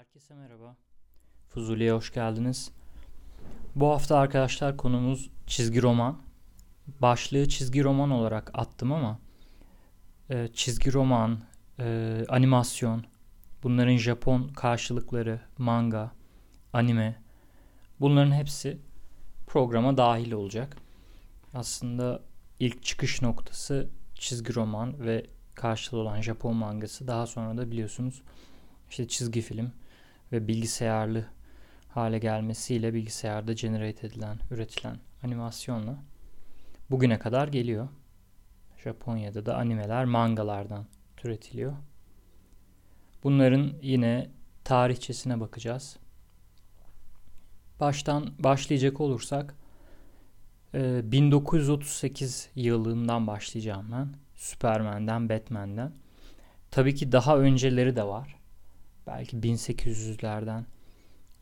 Herkese merhaba. Fuzuli'ye hoş geldiniz. Bu hafta arkadaşlar konumuz çizgi roman. Başlığı çizgi roman olarak attım ama e, çizgi roman, e, animasyon, bunların Japon karşılıkları, manga, anime bunların hepsi programa dahil olacak. Aslında ilk çıkış noktası çizgi roman ve karşılığı olan Japon mangası. Daha sonra da biliyorsunuz işte çizgi film ve bilgisayarlı hale gelmesiyle bilgisayarda generate edilen, üretilen animasyonla bugüne kadar geliyor. Japonya'da da animeler mangalardan türetiliyor. Bunların yine tarihçesine bakacağız. Baştan başlayacak olursak 1938 e, yılından başlayacağım ben. Superman'den, Batman'den. Tabii ki daha önceleri de var belki 1800'lerden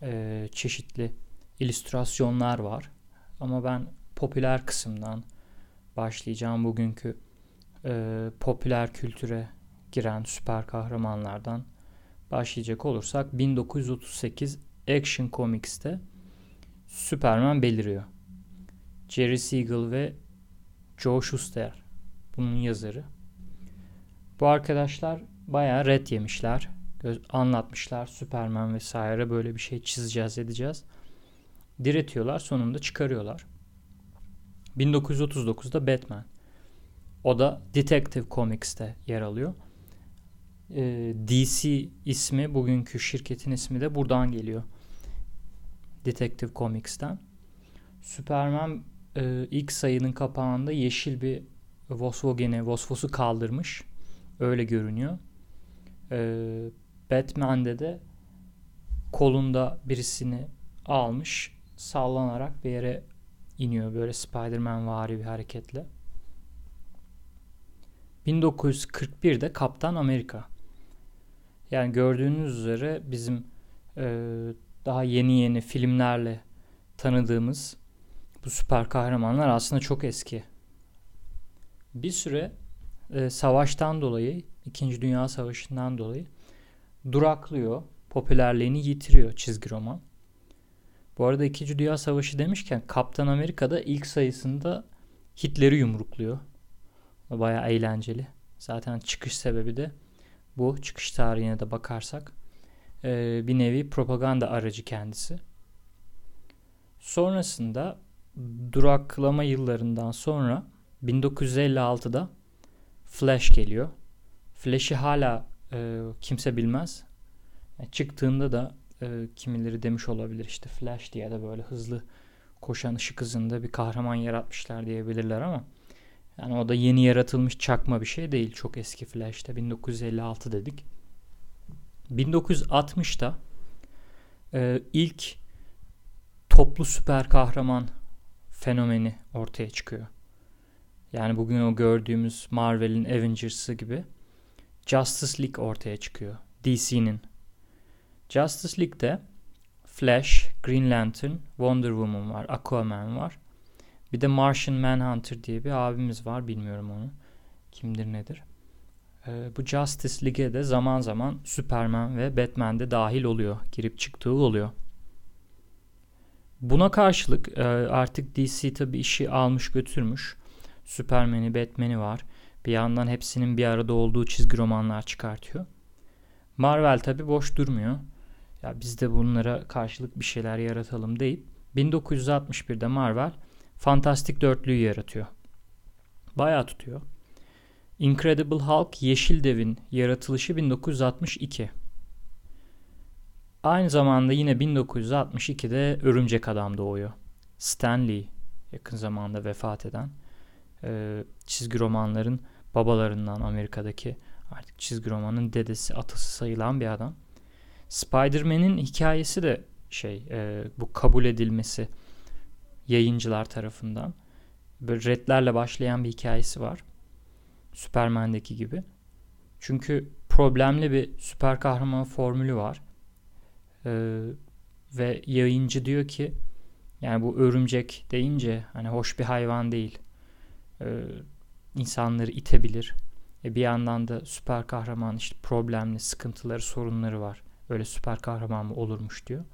e, çeşitli illüstrasyonlar var. Ama ben popüler kısımdan başlayacağım bugünkü e, popüler kültüre giren süper kahramanlardan başlayacak olursak 1938 Action Comics'te Superman beliriyor. Jerry Siegel ve Joe Shuster bunun yazarı. Bu arkadaşlar bayağı red yemişler anlatmışlar. Superman vesaire böyle bir şey çizeceğiz edeceğiz. Diretiyorlar sonunda çıkarıyorlar. 1939'da Batman. O da Detective Comics'te yer alıyor. Ee, DC ismi bugünkü şirketin ismi de buradan geliyor. Detective Comics'ten. Superman e, ilk sayının kapağında yeşil bir Volkswagen'e Vosfos'u kaldırmış. Öyle görünüyor. Ee, Batman'de de kolunda birisini almış sallanarak bir yere iniyor böyle Spider-Man vari bir hareketle. 1941'de Kaptan Amerika. Yani gördüğünüz üzere bizim e, daha yeni yeni filmlerle tanıdığımız bu süper kahramanlar aslında çok eski. Bir süre e, savaştan dolayı, İkinci Dünya Savaşı'ndan dolayı duraklıyor. Popülerliğini yitiriyor çizgi roman. Bu arada 2. Dünya Savaşı demişken Kaptan Amerika'da ilk sayısında Hitler'i yumrukluyor. Baya eğlenceli. Zaten çıkış sebebi de bu. Çıkış tarihine de bakarsak. Ee, bir nevi propaganda aracı kendisi. Sonrasında duraklama yıllarından sonra 1956'da Flash geliyor. Flash'i hala e, kimse bilmez. Yani çıktığında da e, kimileri demiş olabilir işte Flash diye de böyle hızlı koşan ışık hızında bir kahraman yaratmışlar diyebilirler ama yani o da yeni yaratılmış çakma bir şey değil. Çok eski Flash'te 1956 dedik. 1960'da e, ilk toplu süper kahraman fenomeni ortaya çıkıyor. Yani bugün o gördüğümüz Marvel'in Avengers'ı gibi Justice League ortaya çıkıyor. DC'nin. Justice League'de Flash, Green Lantern, Wonder Woman var, Aquaman var. Bir de Martian Manhunter diye bir abimiz var. Bilmiyorum onu. Kimdir nedir. Ee, bu Justice League'e de zaman zaman Superman ve Batman de dahil oluyor. Girip çıktığı oluyor. Buna karşılık e, artık DC tabi işi almış götürmüş. Superman'i, Batman'i var. Bir yandan hepsinin bir arada olduğu çizgi romanlar çıkartıyor. Marvel tabi boş durmuyor. Ya biz de bunlara karşılık bir şeyler yaratalım deyip 1961'de Marvel Fantastik Dörtlüğü yaratıyor. Bayağı tutuyor. Incredible Hulk Yeşil Dev'in yaratılışı 1962. Aynı zamanda yine 1962'de Örümcek Adam doğuyor. Stan Lee yakın zamanda vefat eden çizgi romanların babalarından Amerika'daki artık çizgi romanın dedesi atası sayılan bir adam. Spider-Man'in hikayesi de şey e, bu kabul edilmesi yayıncılar tarafından böyle redlerle başlayan bir hikayesi var. Superman'deki gibi. Çünkü problemli bir süper kahraman formülü var. Ee, ve yayıncı diyor ki yani bu örümcek deyince hani hoş bir hayvan değil. Ee, insanları itebilir. E bir yandan da süper kahraman işte problemli, sıkıntıları, sorunları var Öyle süper kahraman mı olurmuş diyor.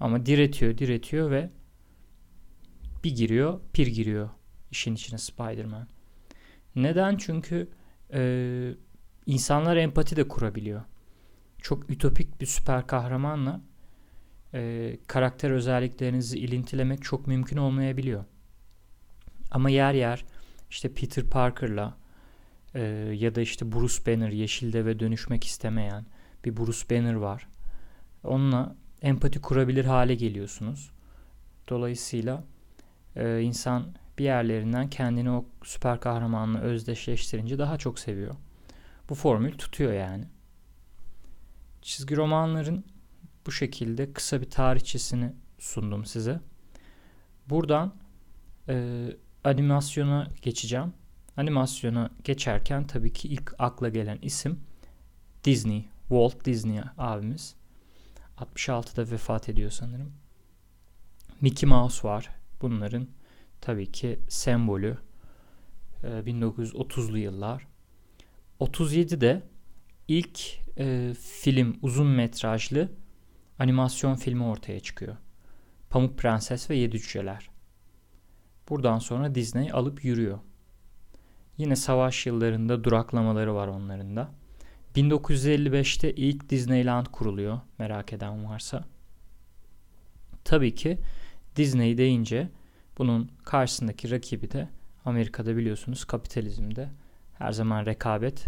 Ama diretiyor, diretiyor ve bir giriyor, pir giriyor işin içine Spider-Man. Neden? Çünkü e, insanlar empati de kurabiliyor. Çok ütopik bir süper kahramanla e, karakter özelliklerinizi ilintilemek çok mümkün olmayabiliyor. Ama yer yer işte Peter Parker'la e, ya da işte Bruce Banner yeşilde ve dönüşmek istemeyen bir Bruce Banner var. Onunla empati kurabilir hale geliyorsunuz. Dolayısıyla e, insan bir yerlerinden kendini o süper kahramanla özdeşleştirince daha çok seviyor. Bu formül tutuyor yani. Çizgi romanların bu şekilde kısa bir tarihçesini sundum size. Buradan e, animasyona geçeceğim. Animasyona geçerken tabii ki ilk akla gelen isim Disney, Walt Disney abimiz. 66'da vefat ediyor sanırım. Mickey Mouse var. Bunların tabii ki sembolü 1930'lu e, yıllar. 37'de ilk e, film uzun metrajlı animasyon filmi ortaya çıkıyor. Pamuk Prenses ve Yedi Cüceler. Buradan sonra Disney alıp yürüyor. Yine savaş yıllarında duraklamaları var onların da. 1955'te ilk Disneyland kuruluyor merak eden varsa. Tabii ki Disney deyince bunun karşısındaki rakibi de Amerika'da biliyorsunuz kapitalizmde her zaman rekabet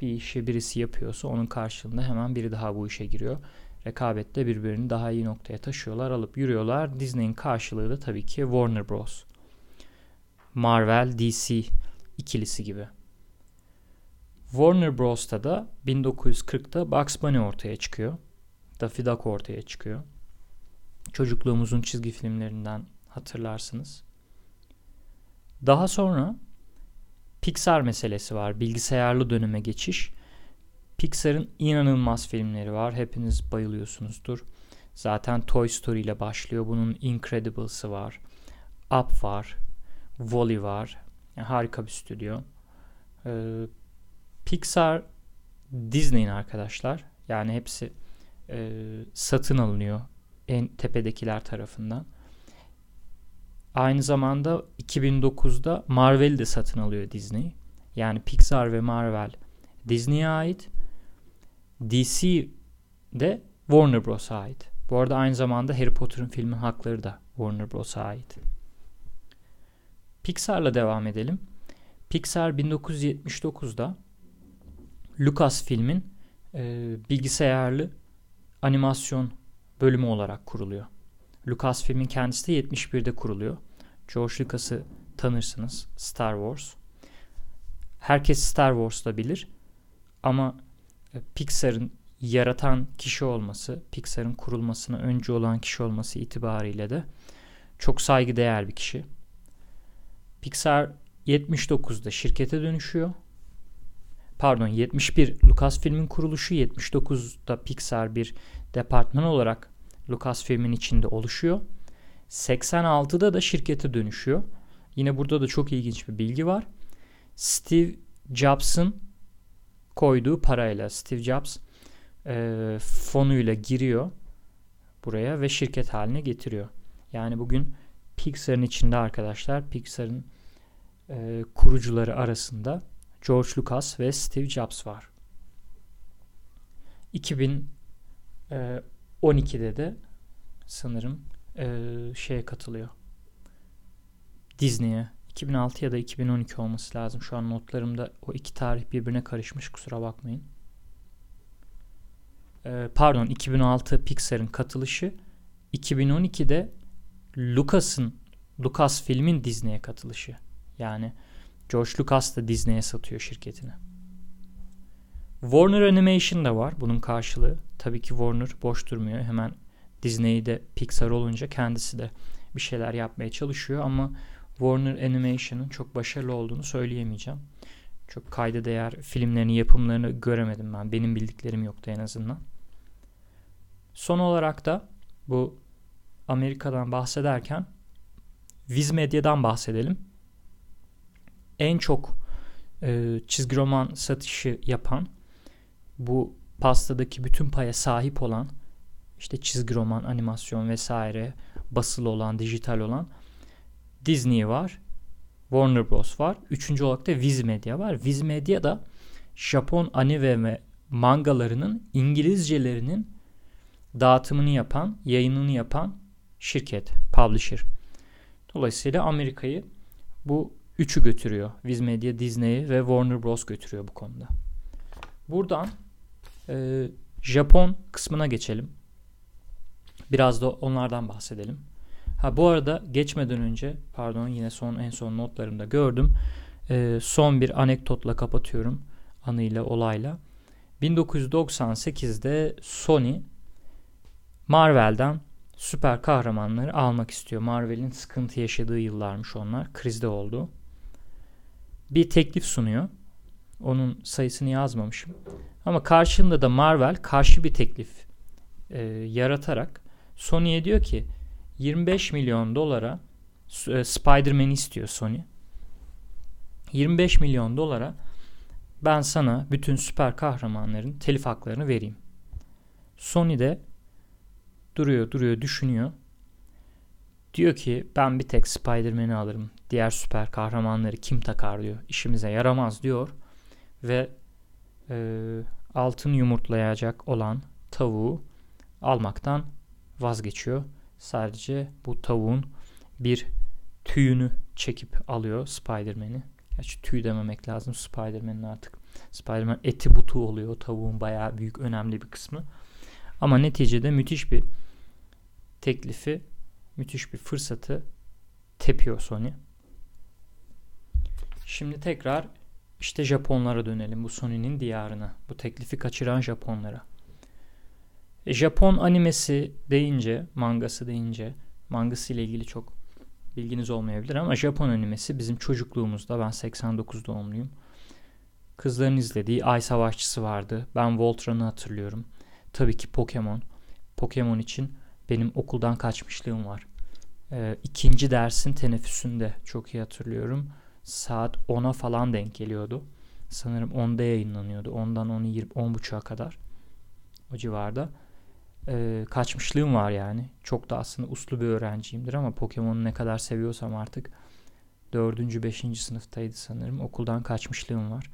bir işi birisi yapıyorsa onun karşılığında hemen biri daha bu işe giriyor. Rekabette birbirini daha iyi noktaya taşıyorlar, alıp yürüyorlar. Disney'in karşılığı da tabii ki Warner Bros. Marvel, DC ikilisi gibi. Warner Bros'ta da 1940'ta Bugs Bunny ortaya çıkıyor. Daffy Duck ortaya çıkıyor. Çocukluğumuzun çizgi filmlerinden hatırlarsınız. Daha sonra Pixar meselesi var. Bilgisayarlı döneme geçiş. Pixar'ın inanılmaz filmleri var. Hepiniz bayılıyorsunuzdur. Zaten Toy Story ile başlıyor. Bunun Incredibles'ı var. Up var. Wall-E var. Yani harika bir stüdyo. Ee, Pixar Disney'in arkadaşlar. Yani hepsi e, satın alınıyor en tepedekiler tarafından. Aynı zamanda 2009'da Marvel'i de satın alıyor Disney. Yani Pixar ve Marvel Disney'e ait. DC de Warner Bros'a ait. Bu arada aynı zamanda Harry Potter'ın filmin hakları da Warner Bros'a ait. Pixar'la devam edelim. Pixar 1979'da Lucasfilm'in e, bilgisayarlı animasyon bölümü olarak kuruluyor. Lucasfilm'in kendisi de 71'de kuruluyor. George Lucas'ı tanırsınız. Star Wars. Herkes Star Wars'la bilir. Ama e, Pixar'ın yaratan kişi olması, Pixar'ın kurulmasına öncü olan kişi olması itibariyle de çok saygıdeğer bir kişi. Pixar 79'da şirkete dönüşüyor. Pardon 71 Lucasfilm'in kuruluşu 79'da Pixar bir departman olarak Lucasfilm'in içinde oluşuyor. 86'da da şirkete dönüşüyor. Yine burada da çok ilginç bir bilgi var. Steve Jobs'ın koyduğu parayla Steve Jobs e, fonuyla giriyor buraya ve şirket haline getiriyor. Yani bugün Pixar'ın içinde arkadaşlar Pixar'ın e, kurucuları arasında George Lucas ve Steve Jobs var. 2012'de de sanırım e, şeye katılıyor. Disney'e. 2006 ya da 2012 olması lazım. Şu an notlarımda o iki tarih birbirine karışmış. Kusura bakmayın. E, pardon 2006 Pixar'ın katılışı. 2012'de Lucas'ın Lucas filmin Disney'e katılışı. Yani George Lucas da Disney'e satıyor şirketini. Warner Animation da var bunun karşılığı. Tabii ki Warner boş durmuyor. Hemen Disney'de Pixar olunca kendisi de bir şeyler yapmaya çalışıyor ama Warner Animation'ın çok başarılı olduğunu söyleyemeyeceğim. Çok kayda değer filmlerini, yapımlarını göremedim ben. Benim bildiklerim yoktu en azından. Son olarak da bu Amerika'dan bahsederken Viz Medya'dan bahsedelim. En çok e, çizgi roman satışı yapan bu pastadaki bütün paya sahip olan işte çizgi roman, animasyon vesaire basılı olan, dijital olan Disney var. Warner Bros var. Üçüncü olarak da Viz Media var. Viz Media da Japon anime ve mangalarının İngilizcelerinin dağıtımını yapan, yayınını yapan şirket, publisher. Dolayısıyla Amerika'yı bu üçü götürüyor. Viz Media, Disney ve Warner Bros götürüyor bu konuda. Buradan e, Japon kısmına geçelim. Biraz da onlardan bahsedelim. Ha bu arada geçmeden önce pardon yine son en son notlarımda gördüm. E, son bir anekdotla kapatıyorum anıyla olayla. 1998'de Sony Marvel'den süper kahramanları almak istiyor. Marvel'in sıkıntı yaşadığı yıllarmış onlar. Krizde oldu. Bir teklif sunuyor. Onun sayısını yazmamışım. Ama karşında da Marvel karşı bir teklif e, yaratarak Sony'ye diyor ki 25 milyon dolara e, Spider-Man'i istiyor Sony. 25 milyon dolara ben sana bütün süper kahramanların telif haklarını vereyim. Sony de duruyor duruyor düşünüyor. Diyor ki ben bir tek Spider-Man'i alırım. Diğer süper kahramanları kim takar diyor. İşimize yaramaz diyor. Ve e, altın yumurtlayacak olan tavuğu almaktan vazgeçiyor. Sadece bu tavuğun bir tüyünü çekip alıyor Spider-Man'i. Gerçi tüy dememek lazım Spider-Man'in artık. Spider-Man eti butu oluyor. Tavuğun bayağı büyük önemli bir kısmı. Ama neticede müthiş bir teklifi, müthiş bir fırsatı tepiyor Sony. Şimdi tekrar işte Japonlara dönelim. Bu Sony'nin diyarına. Bu teklifi kaçıran Japonlara. E, Japon animesi deyince, mangası deyince, mangası ile ilgili çok bilginiz olmayabilir ama Japon animesi bizim çocukluğumuzda ben 89 doğumluyum. Kızların izlediği Ay Savaşçısı vardı. Ben Voltron'u hatırlıyorum. Tabii ki Pokemon. Pokemon için benim okuldan kaçmışlığım var. Ee, ikinci dersin teneffüsünde çok iyi hatırlıyorum. Saat 10'a falan denk geliyordu. Sanırım 10'da yayınlanıyordu. Ondan 10'u 10.30'a kadar. O civarda e, kaçmışlığım var yani. Çok da aslında uslu bir öğrenciyimdir ama Pokemon'u ne kadar seviyorsam artık 4. 5. sınıftaydı sanırım. Okuldan kaçmışlığım var.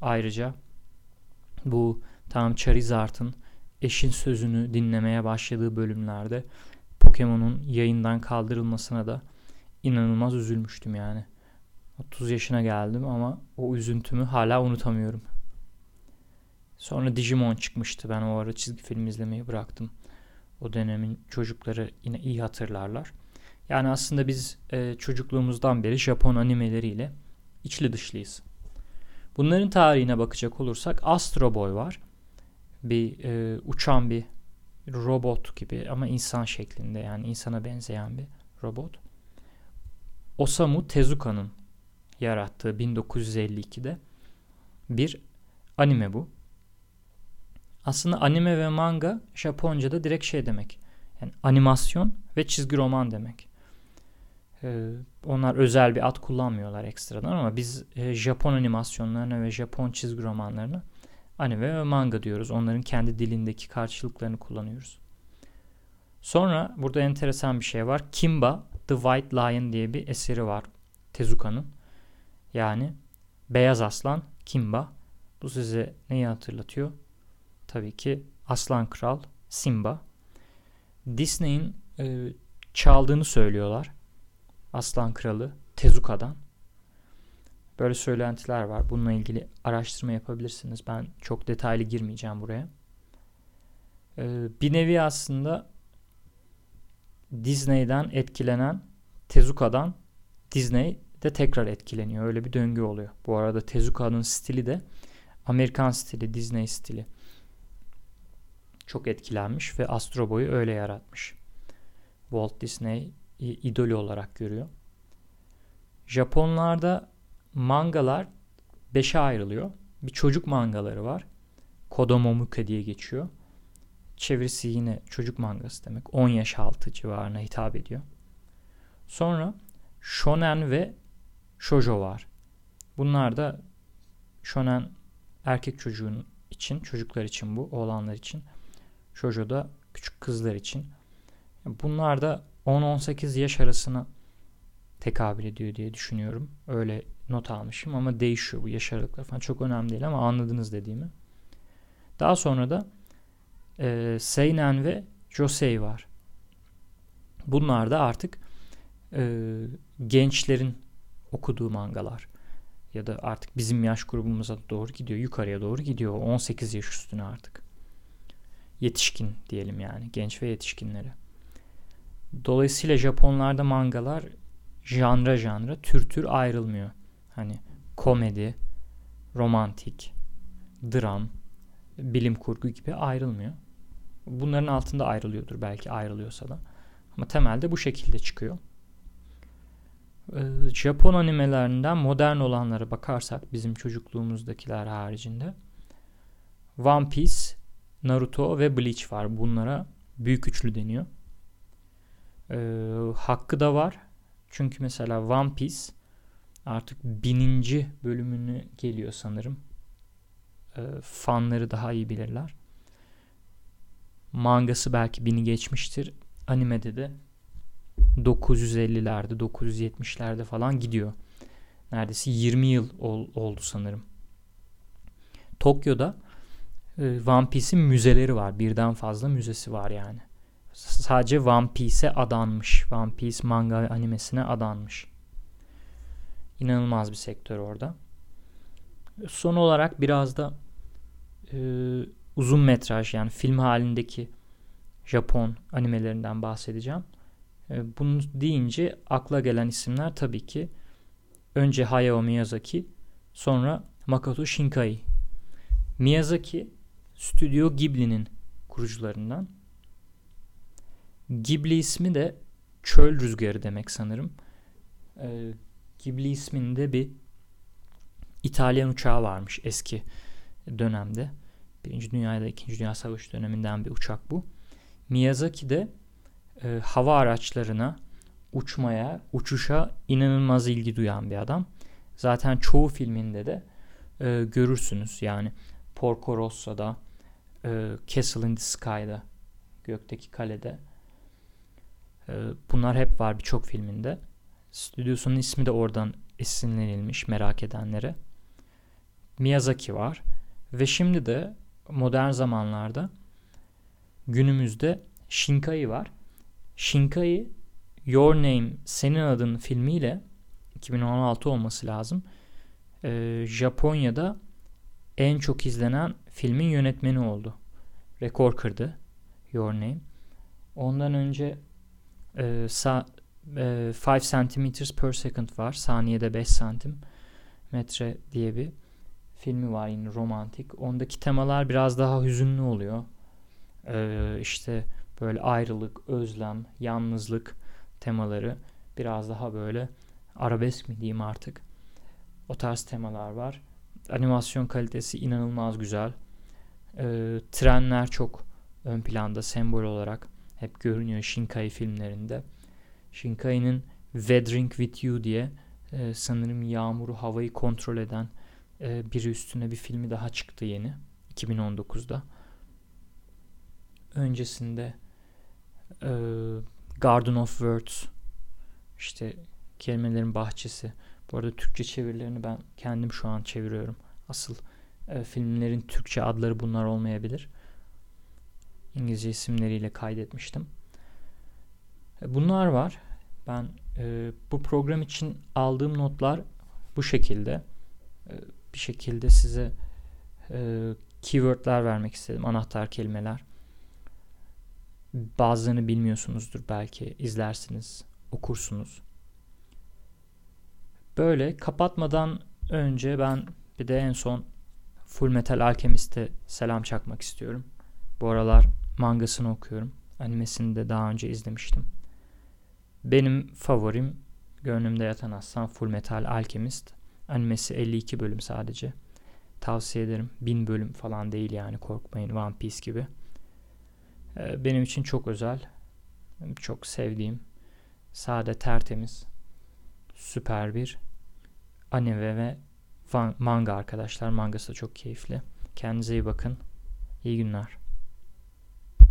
Ayrıca bu tam Charizard'ın eşin sözünü dinlemeye başladığı bölümlerde Pokemon'un yayından kaldırılmasına da inanılmaz üzülmüştüm yani. 30 yaşına geldim ama o üzüntümü hala unutamıyorum. Sonra Digimon çıkmıştı. Ben o ara çizgi film izlemeyi bıraktım. O dönemin çocukları yine iyi hatırlarlar. Yani aslında biz e, çocukluğumuzdan beri Japon animeleriyle içli dışlıyız. Bunların tarihine bakacak olursak Astro Boy var. Bir e, uçan bir robot gibi ama insan şeklinde yani insana benzeyen bir robot. Osamu Tezuka'nın yarattığı 1952'de bir anime bu. Aslında anime ve manga Japonca'da direkt şey demek. Yani animasyon ve çizgi roman demek. Ee, onlar özel bir ad kullanmıyorlar ekstradan ama biz e, Japon animasyonlarına ve Japon çizgi romanlarına anime ve manga diyoruz. Onların kendi dilindeki karşılıklarını kullanıyoruz. Sonra burada enteresan bir şey var. Kimba The White Lion diye bir eseri var Tezuka'nın. Yani Beyaz Aslan Kimba. Bu size neyi hatırlatıyor? tabii ki Aslan Kral Simba. Disney'in e, çaldığını söylüyorlar. Aslan Kralı Tezuka'dan. Böyle söylentiler var. Bununla ilgili araştırma yapabilirsiniz. Ben çok detaylı girmeyeceğim buraya. Ee, bir nevi aslında Disney'den etkilenen Tezuka'dan Disney de tekrar etkileniyor. Öyle bir döngü oluyor. Bu arada Tezuka'nın stili de Amerikan stili, Disney stili çok etkilenmiş ve Astro Boy'u öyle yaratmış. Walt Disney idolü olarak görüyor. Japonlarda mangalar beşe ayrılıyor. Bir çocuk mangaları var. Kodomomuke diye geçiyor. Çevirisi yine çocuk mangası demek. 10 yaş altı civarına hitap ediyor. Sonra shonen ve shoujo var. Bunlar da shonen erkek çocuğun için, çocuklar için bu, oğlanlar için. Shoujo da küçük kızlar için. Bunlar da 10-18 yaş arasına tekabül ediyor diye düşünüyorum. Öyle not almışım ama değişiyor bu yaş aralıkları falan. Çok önemli değil ama anladınız dediğimi. Daha sonra da e, Seinen ve Josei var. Bunlar da artık e, gençlerin okuduğu mangalar. Ya da artık bizim yaş grubumuza doğru gidiyor. Yukarıya doğru gidiyor. 18 yaş üstüne artık. Yetişkin diyelim yani. Genç ve yetişkinlere. Dolayısıyla Japonlarda mangalar janra janra tür tür ayrılmıyor. Hani komedi, romantik, dram, bilim kurgu gibi ayrılmıyor. Bunların altında ayrılıyordur belki ayrılıyorsa da. Ama temelde bu şekilde çıkıyor. Ee, Japon animelerinden modern olanlara bakarsak bizim çocukluğumuzdakiler haricinde One Piece, Naruto ve Bleach var. Bunlara büyük üçlü deniyor. Ee, hakkı da var. Çünkü mesela One Piece artık bininci bölümünü geliyor sanırım. Ee, fanları daha iyi bilirler. Mangası belki bini geçmiştir. Animede de 950'lerde, 970'lerde falan gidiyor. Neredeyse 20 yıl ol, oldu sanırım. Tokyo'da e, One Piece'in müzeleri var. Birden fazla müzesi var yani. Sadece One Piece'e adanmış. One Piece manga animesine adanmış. İnanılmaz bir sektör orada. Son olarak biraz da e, uzun metraj yani film halindeki Japon animelerinden bahsedeceğim. E, bunu deyince akla gelen isimler tabii ki önce Hayao Miyazaki sonra Makoto Shinkai. Miyazaki Stüdyo Ghibli'nin kurucularından. Ghibli ismi de çöl rüzgarı demek sanırım. E, Ghibli isminde bir İtalyan uçağı varmış eski dönemde. Birinci Dünya ya İkinci Dünya Savaşı döneminden bir uçak bu. Miyazaki de e, hava araçlarına, uçmaya, uçuşa inanılmaz ilgi duyan bir adam. Zaten çoğu filminde de e, görürsünüz. Yani Porco Rossa'da, e, Castle in the Sky'da, Gökteki Kale'de. E, bunlar hep var birçok filminde. Stüdyosunun ismi de oradan esinlenilmiş merak edenlere. Miyazaki var. Ve şimdi de modern zamanlarda günümüzde Shinkai var. Shinkai Your Name Senin Adın filmiyle 2016 olması lazım. Ee, Japonya'da en çok izlenen filmin yönetmeni oldu. Rekor kırdı Your Name. Ondan önce e, sa, e, 5 centimeters per second var. Saniyede 5 santim metre diye bir filmi var yine romantik. Ondaki temalar biraz daha hüzünlü oluyor. Ee, işte böyle ayrılık, özlem, yalnızlık temaları biraz daha böyle arabesk mi diyeyim artık. O tarz temalar var. Animasyon kalitesi inanılmaz güzel. Ee, trenler çok ön planda sembol olarak hep görünüyor Shinkai filmlerinde. Shinkai'nin Weathering With You diye e, sanırım yağmuru havayı kontrol eden e, biri üstüne bir filmi daha çıktı yeni 2019'da. Öncesinde e, Garden of Words işte kelimelerin bahçesi. Bu arada Türkçe çevirilerini ben kendim şu an çeviriyorum. Asıl e, filmlerin Türkçe adları bunlar olmayabilir. İngilizce isimleriyle kaydetmiştim. E, bunlar var. Ben e, bu program için aldığım notlar bu şekilde. E, bir şekilde size e, keywordler vermek istedim. Anahtar kelimeler. Bazılarını bilmiyorsunuzdur belki. izlersiniz, okursunuz. Böyle kapatmadan önce ben bir de en son Full Metal Alchemist'e selam çakmak istiyorum. Bu aralar mangasını okuyorum. Animesini de daha önce izlemiştim. Benim favorim Gönlümde Yatan Aslan Full Metal Alchemist. Animesi 52 bölüm sadece. Tavsiye ederim. 1000 bölüm falan değil yani korkmayın One Piece gibi. Ee, benim için çok özel. Çok sevdiğim. Sade tertemiz. Süper bir anime ve manga arkadaşlar. Mangası da çok keyifli. Kendinize iyi bakın. İyi günler.